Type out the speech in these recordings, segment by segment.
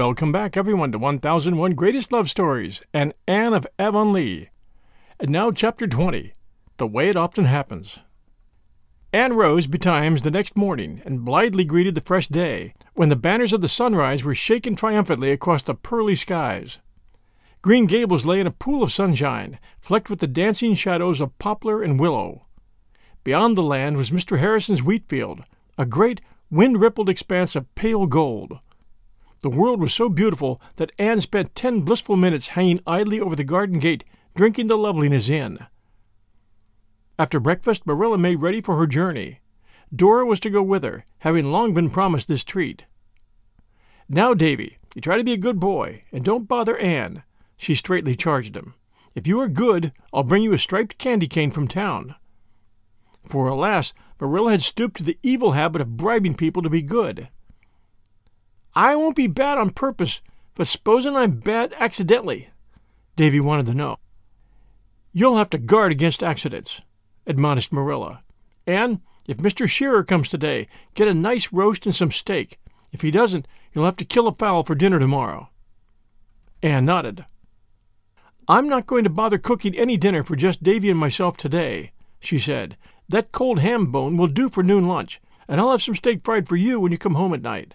Welcome back, everyone, to 1001 Greatest Love Stories and Anne of Avonlea. And now, Chapter 20 The Way It Often Happens. Anne rose betimes the next morning and blithely greeted the fresh day, when the banners of the sunrise were shaken triumphantly across the pearly skies. Green Gables lay in a pool of sunshine, flecked with the dancing shadows of poplar and willow. Beyond the land was Mr. Harrison's wheat field, a great, wind rippled expanse of pale gold. The world was so beautiful that Anne spent ten blissful minutes hanging idly over the garden gate, drinking the loveliness in. After breakfast, Marilla made ready for her journey. Dora was to go with her, having long been promised this treat. Now, Davy, you try to be a good boy, and don't bother Anne, she straightly charged him. If you are good, I'll bring you a striped candy cane from town. For alas, Marilla had stooped to the evil habit of bribing people to be good. I won't be bad on purpose, but supposing I'm bad accidentally? Davy wanted to know. You'll have to guard against accidents, admonished Marilla. And if Mr. Shearer comes today, get a nice roast and some steak. If he doesn't, you'll have to kill a fowl for dinner tomorrow. Anne nodded. I'm not going to bother cooking any dinner for just Davy and myself today, she said. That cold ham bone will do for noon lunch, and I'll have some steak fried for you when you come home at night.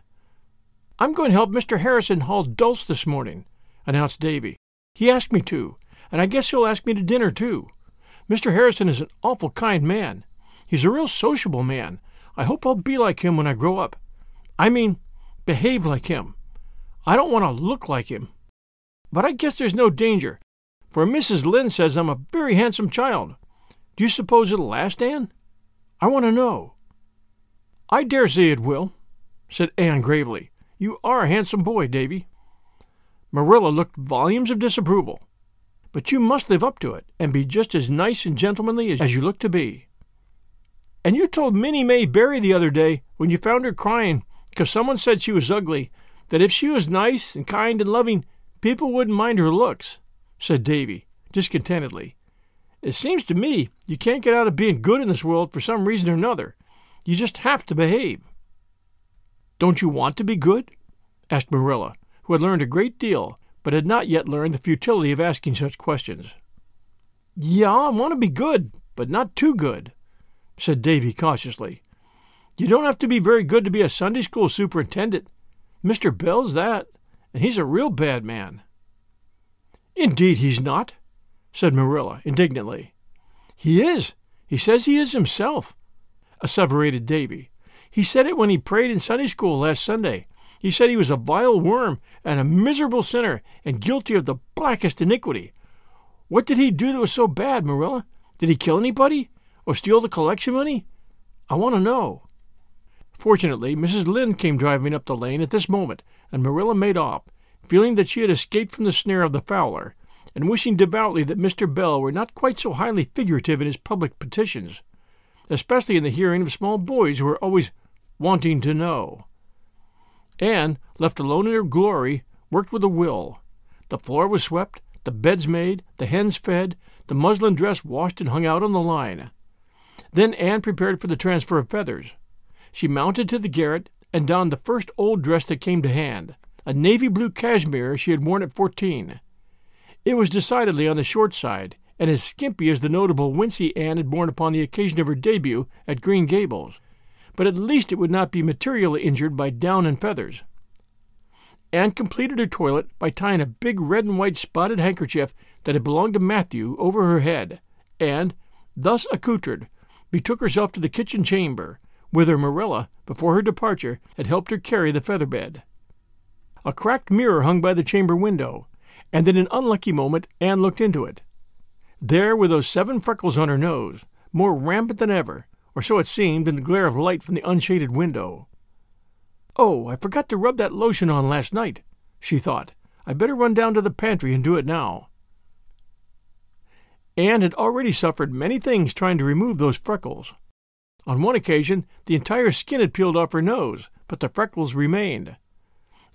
I'm going to help Mr. Harrison haul dulse this morning, announced Davy. He asked me to, and I guess he'll ask me to dinner, too. Mr. Harrison is an awful kind man. He's a real sociable man. I hope I'll be like him when I grow up. I mean, behave like him. I don't want to look like him. But I guess there's no danger, for Mrs. Lynde says I'm a very handsome child. Do you suppose it'll last, Anne? I want to know. I dare say it will, said Anne gravely. You are a handsome boy, Davy. Marilla looked volumes of disapproval. But you must live up to it and be just as nice and gentlemanly as you look to be. And you told Minnie May Barry the other day, when you found her crying because someone said she was ugly, that if she was nice and kind and loving, people wouldn't mind her looks, said Davy, discontentedly. It seems to me you can't get out of being good in this world for some reason or another. You just have to behave. Don't you want to be good? asked Marilla, who had learned a great deal, but had not yet learned the futility of asking such questions. Yeah, I want to be good, but not too good, said Davy cautiously. You don't have to be very good to be a Sunday school superintendent. Mr. Bell's that, and he's a real bad man. Indeed he's not, said Marilla indignantly. He is. He says he is himself, asseverated Davy. He said it when he prayed in Sunday school last Sunday. He said he was a vile worm and a miserable sinner and guilty of the blackest iniquity. What did he do that was so bad, Marilla? Did he kill anybody? Or steal the collection money? I want to know. Fortunately, Mrs. Lynde came driving up the lane at this moment, and Marilla made off, feeling that she had escaped from the snare of the fowler, and wishing devoutly that Mr. Bell were not quite so highly figurative in his public petitions, especially in the hearing of small boys who are always wanting to know. Anne, left alone in her glory, worked with a will. The floor was swept, the beds made, the hens fed, the muslin dress washed and hung out on the line. Then Anne prepared for the transfer of feathers. She mounted to the garret and donned the first old dress that came to hand, a navy blue cashmere she had worn at fourteen. It was decidedly on the short side, and as skimpy as the notable wincey Anne had worn upon the occasion of her debut at Green Gables but at least it would not be materially injured by down and feathers. Anne completed her toilet by tying a big red and white spotted handkerchief that had belonged to Matthew over her head, and, thus accoutred, betook herself to the kitchen chamber, whither Marilla, before her departure, had helped her carry the feather bed. A cracked mirror hung by the chamber window, and in an unlucky moment Anne looked into it. There were those seven freckles on her nose, more rampant than ever, or so it seemed in the glare of light from the unshaded window. Oh, I forgot to rub that lotion on last night, she thought. I'd better run down to the pantry and do it now. Anne had already suffered many things trying to remove those freckles. On one occasion, the entire skin had peeled off her nose, but the freckles remained.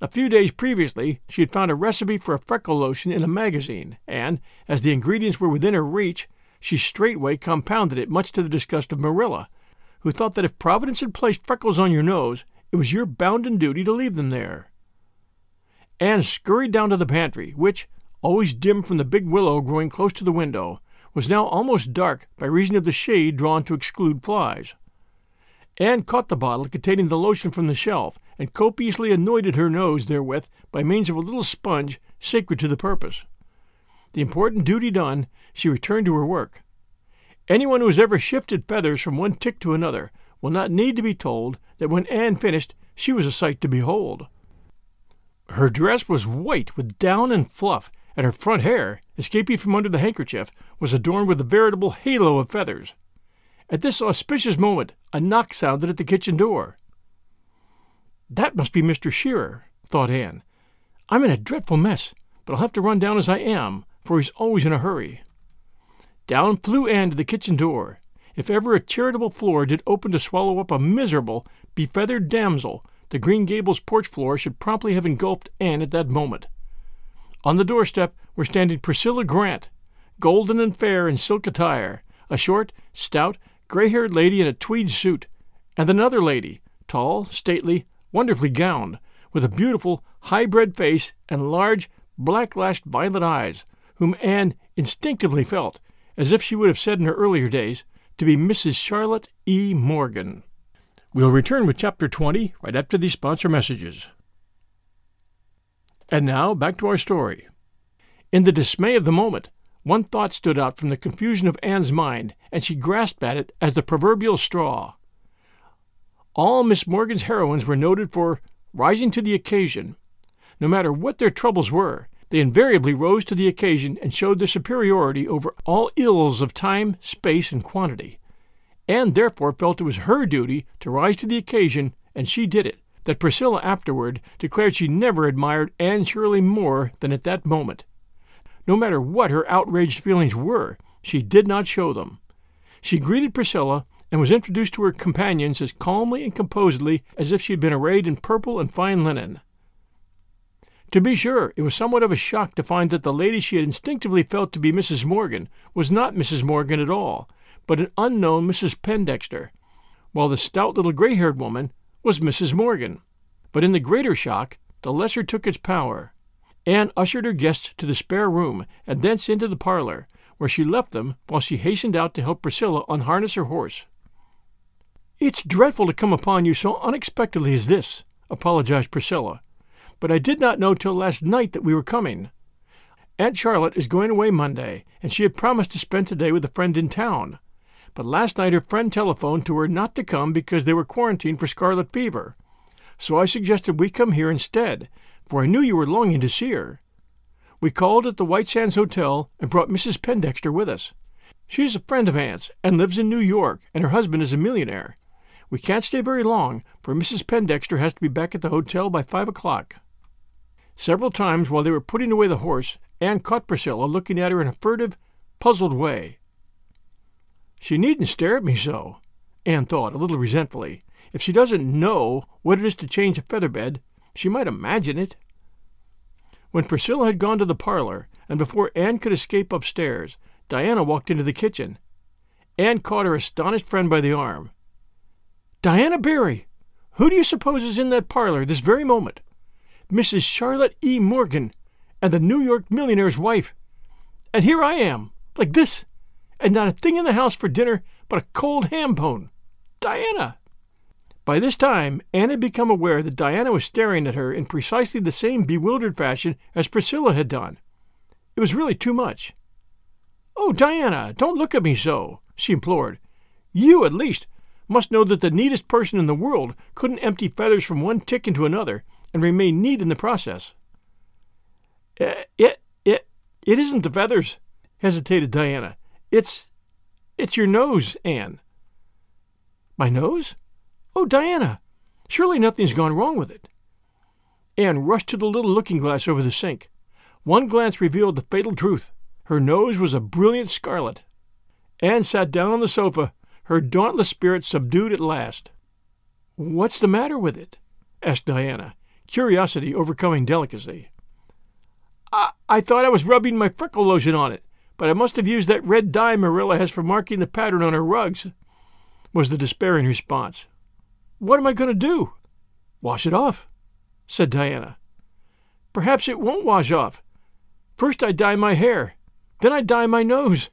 A few days previously, she had found a recipe for a freckle lotion in a magazine, and, as the ingredients were within her reach, she straightway compounded it, much to the disgust of Marilla, who thought that if Providence had placed freckles on your nose, it was your bounden duty to leave them there. Anne scurried down to the pantry, which, always dim from the big willow growing close to the window, was now almost dark by reason of the shade drawn to exclude flies. Anne caught the bottle containing the lotion from the shelf and copiously anointed her nose therewith by means of a little sponge sacred to the purpose. The important duty done, she returned to her work. Anyone who has ever shifted feathers from one tick to another will not need to be told that when Anne finished, she was a sight to behold. Her dress was white with down and fluff, and her front hair, escaping from under the handkerchief, was adorned with a veritable halo of feathers. At this auspicious moment, a knock sounded at the kitchen door. That must be Mr. Shearer, thought Anne. I'm in a dreadful mess, but I'll have to run down as I am, for he's always in a hurry. Down flew Anne to the kitchen door. If ever a charitable floor did open to swallow up a miserable, befeathered damsel, the Green Gables porch floor should promptly have engulfed Anne at that moment. On the doorstep were standing Priscilla Grant, golden and fair in silk attire, a short, stout, gray haired lady in a tweed suit, and another lady, tall, stately, wonderfully gowned, with a beautiful, high bred face and large, black lashed violet eyes, whom Anne instinctively felt, as if she would have said in her earlier days, to be Mrs. Charlotte E. Morgan. We'll return with Chapter 20 right after these sponsor messages. And now, back to our story. In the dismay of the moment, one thought stood out from the confusion of Anne's mind, and she grasped at it as the proverbial straw. All Miss Morgan's heroines were noted for rising to the occasion. No matter what their troubles were, they invariably rose to the occasion and showed their superiority over all ills of time, space, and quantity. Anne therefore felt it was her duty to rise to the occasion, and she did it. That Priscilla afterward declared she never admired Anne Shirley more than at that moment. No matter what her outraged feelings were, she did not show them. She greeted Priscilla and was introduced to her companions as calmly and composedly as if she had been arrayed in purple and fine linen. To be sure, it was somewhat of a shock to find that the lady she had instinctively felt to be Mrs. Morgan was not Mrs. Morgan at all, but an unknown Mrs. Pendexter, while the stout little gray haired woman was Mrs. Morgan. But in the greater shock, the lesser took its power. Anne ushered her guests to the spare room, and thence into the parlor, where she left them while she hastened out to help Priscilla unharness her horse. It's dreadful to come upon you so unexpectedly as this, apologized Priscilla, but I did not know till last night that we were coming. Aunt Charlotte is going away Monday, and she had promised to spend today with a friend in town. But last night her friend telephoned to her not to come because they were quarantined for scarlet fever. So I suggested we come here instead, for I knew you were longing to see her. We called at the White Sands Hotel and brought Mrs. Pendexter with us. She is a friend of Aunt's and lives in New York, and her husband is a millionaire. We can't stay very long, for Mrs. Pendexter has to be back at the hotel by five o'clock. Several times while they were putting away the horse, Anne caught Priscilla looking at her in a furtive, puzzled way. She needn't stare at me so, Anne thought, a little resentfully. If she doesn't know what it is to change a feather bed, she might imagine it. When Priscilla had gone to the parlor, and before Anne could escape upstairs, Diana walked into the kitchen. Anne caught her astonished friend by the arm. Diana Barry! Who do you suppose is in that parlor this very moment? Mrs. Charlotte E. Morgan, and the New York millionaire's wife. And here I am, like this, and not a thing in the house for dinner but a cold ham bone. Diana! By this time, Anne had become aware that Diana was staring at her in precisely the same bewildered fashion as Priscilla had done. It was really too much. Oh, Diana, don't look at me so, she implored. You, at least, must know that the neatest person in the world couldn't empty feathers from one tick into another and remain neat in the process. Uh, it, it, it isn't the feathers, hesitated Diana. It's, it's your nose, Anne. My nose? Oh, Diana, surely nothing's gone wrong with it. Anne rushed to the little looking glass over the sink. One glance revealed the fatal truth. Her nose was a brilliant scarlet. Anne sat down on the sofa her dauntless spirit subdued at last. What's the matter with it? asked Diana, curiosity overcoming delicacy. I, I thought I was rubbing my freckle lotion on it, but I must have used that red dye Marilla has for marking the pattern on her rugs, was the despairing response. What am I going to do? Wash it off, said Diana. Perhaps it won't wash off. First I dye my hair, then I dye my nose.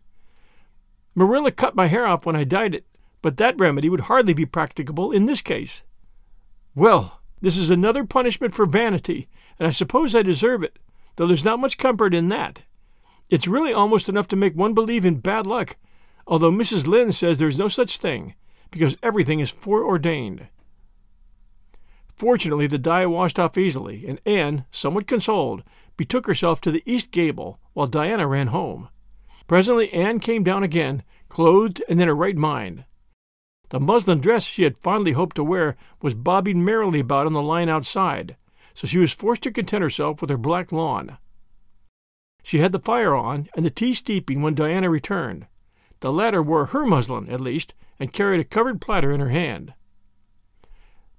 Marilla cut my hair off when I dyed it, but that remedy would hardly be practicable in this case. Well, this is another punishment for vanity, and I suppose I deserve it, though there's not much comfort in that. It's really almost enough to make one believe in bad luck, although Mrs. Lynde says there's no such thing, because everything is foreordained. Fortunately, the dye washed off easily, and Anne, somewhat consoled, betook herself to the east gable while Diana ran home. Presently Anne came down again, clothed and in her right mind. The muslin dress she had fondly hoped to wear was bobbing merrily about on the line outside, so she was forced to content herself with her black lawn. She had the fire on and the tea steeping when Diana returned. The latter wore her muslin, at least, and carried a covered platter in her hand.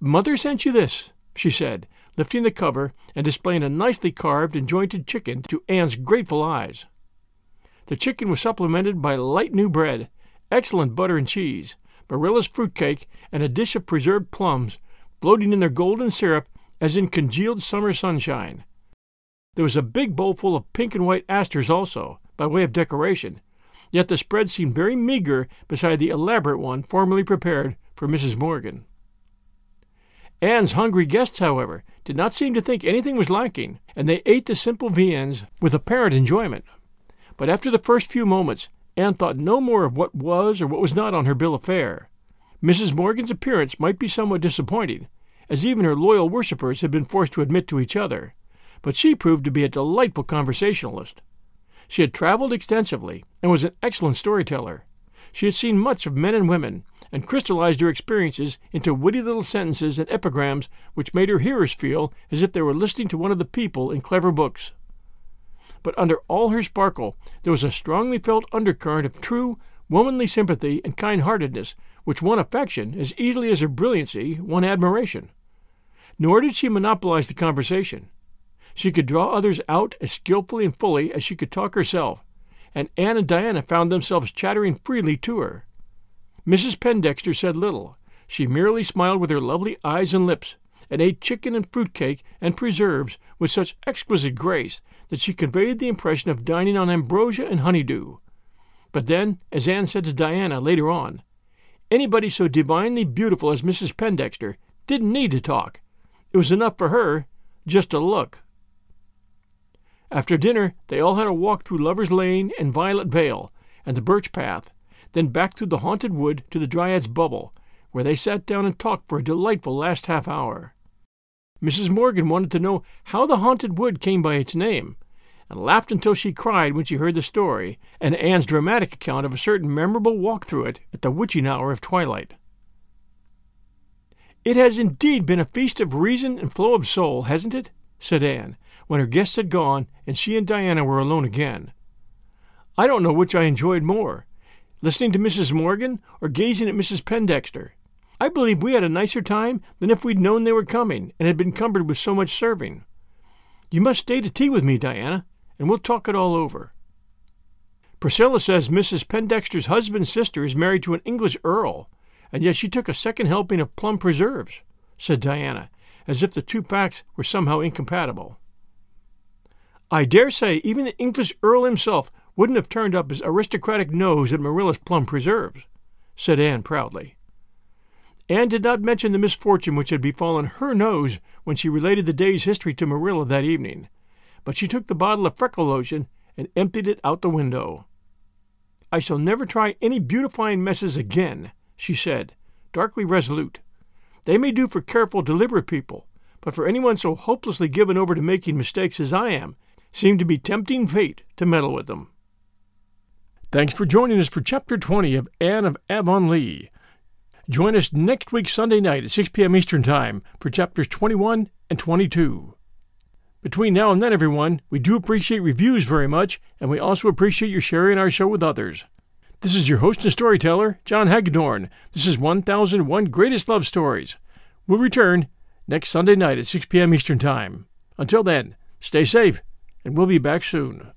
Mother sent you this, she said, lifting the cover and displaying a nicely carved and jointed chicken to Anne's grateful eyes. The chicken was supplemented by light new bread, excellent butter and cheese, Marilla's fruit cake, and a dish of preserved plums, floating in their golden syrup as in congealed summer sunshine. There was a big bowl full of pink and white asters also, by way of decoration, yet the spread seemed very meager beside the elaborate one formerly prepared for Mrs. Morgan. Anne's hungry guests, however, did not seem to think anything was lacking, and they ate the simple viands with apparent enjoyment. But after the first few moments, Anne thought no more of what was or what was not on her bill of fare. Mrs. Morgan's appearance might be somewhat disappointing, as even her loyal worshippers had been forced to admit to each other, but she proved to be a delightful conversationalist. She had traveled extensively and was an excellent storyteller. She had seen much of men and women, and crystallized her experiences into witty little sentences and epigrams which made her hearers feel as if they were listening to one of the people in clever books but under all her sparkle there was a strongly felt undercurrent of true, womanly sympathy and kind heartedness, which won affection as easily as her brilliancy won admiration. Nor did she monopolize the conversation. She could draw others out as skilfully and fully as she could talk herself, and Anne and Diana found themselves chattering freely to her. Mrs. Pendexter said little. She merely smiled with her lovely eyes and lips, and ate chicken and fruit cake and preserves with such exquisite grace that she conveyed the impression of dining on ambrosia and honeydew. But then, as Anne said to Diana later on, anybody so divinely beautiful as Mrs. Pendexter didn't need to talk. It was enough for her just to look. After dinner, they all had a walk through Lover's Lane and Violet Vale and the Birch Path, then back through the haunted wood to the Dryad's Bubble, where they sat down and talked for a delightful last half hour. Mrs. Morgan wanted to know how the haunted wood came by its name, and laughed until she cried when she heard the story and Anne's dramatic account of a certain memorable walk through it at the witching hour of twilight. It has indeed been a feast of reason and flow of soul, hasn't it? said Anne, when her guests had gone and she and Diana were alone again. I don't know which I enjoyed more, listening to Mrs. Morgan or gazing at Mrs. Pendexter. I believe we had a nicer time than if we'd known they were coming and had been cumbered with so much serving. You must stay to tea with me, Diana, and we'll talk it all over. Priscilla says Mrs. Pendexter's husband's sister is married to an English earl, and yet she took a second helping of plum preserves, said Diana, as if the two facts were somehow incompatible. I dare say even the English earl himself wouldn't have turned up his aristocratic nose at Marilla's plum preserves, said Anne proudly. Anne did not mention the misfortune which had befallen her nose when she related the day's history to Marilla that evening, but she took the bottle of freckle lotion and emptied it out the window. I shall never try any beautifying messes again, she said, darkly resolute. They may do for careful, deliberate people, but for anyone so hopelessly given over to making mistakes as I am, seem to be tempting fate to meddle with them. Thanks for joining us for Chapter 20 of Anne of Avonlea. Join us next week, Sunday night at 6 p.m. Eastern Time for chapters 21 and 22. Between now and then, everyone, we do appreciate reviews very much, and we also appreciate you sharing our show with others. This is your host and storyteller, John Hagedorn. This is 1001 Greatest Love Stories. We'll return next Sunday night at 6 p.m. Eastern Time. Until then, stay safe, and we'll be back soon.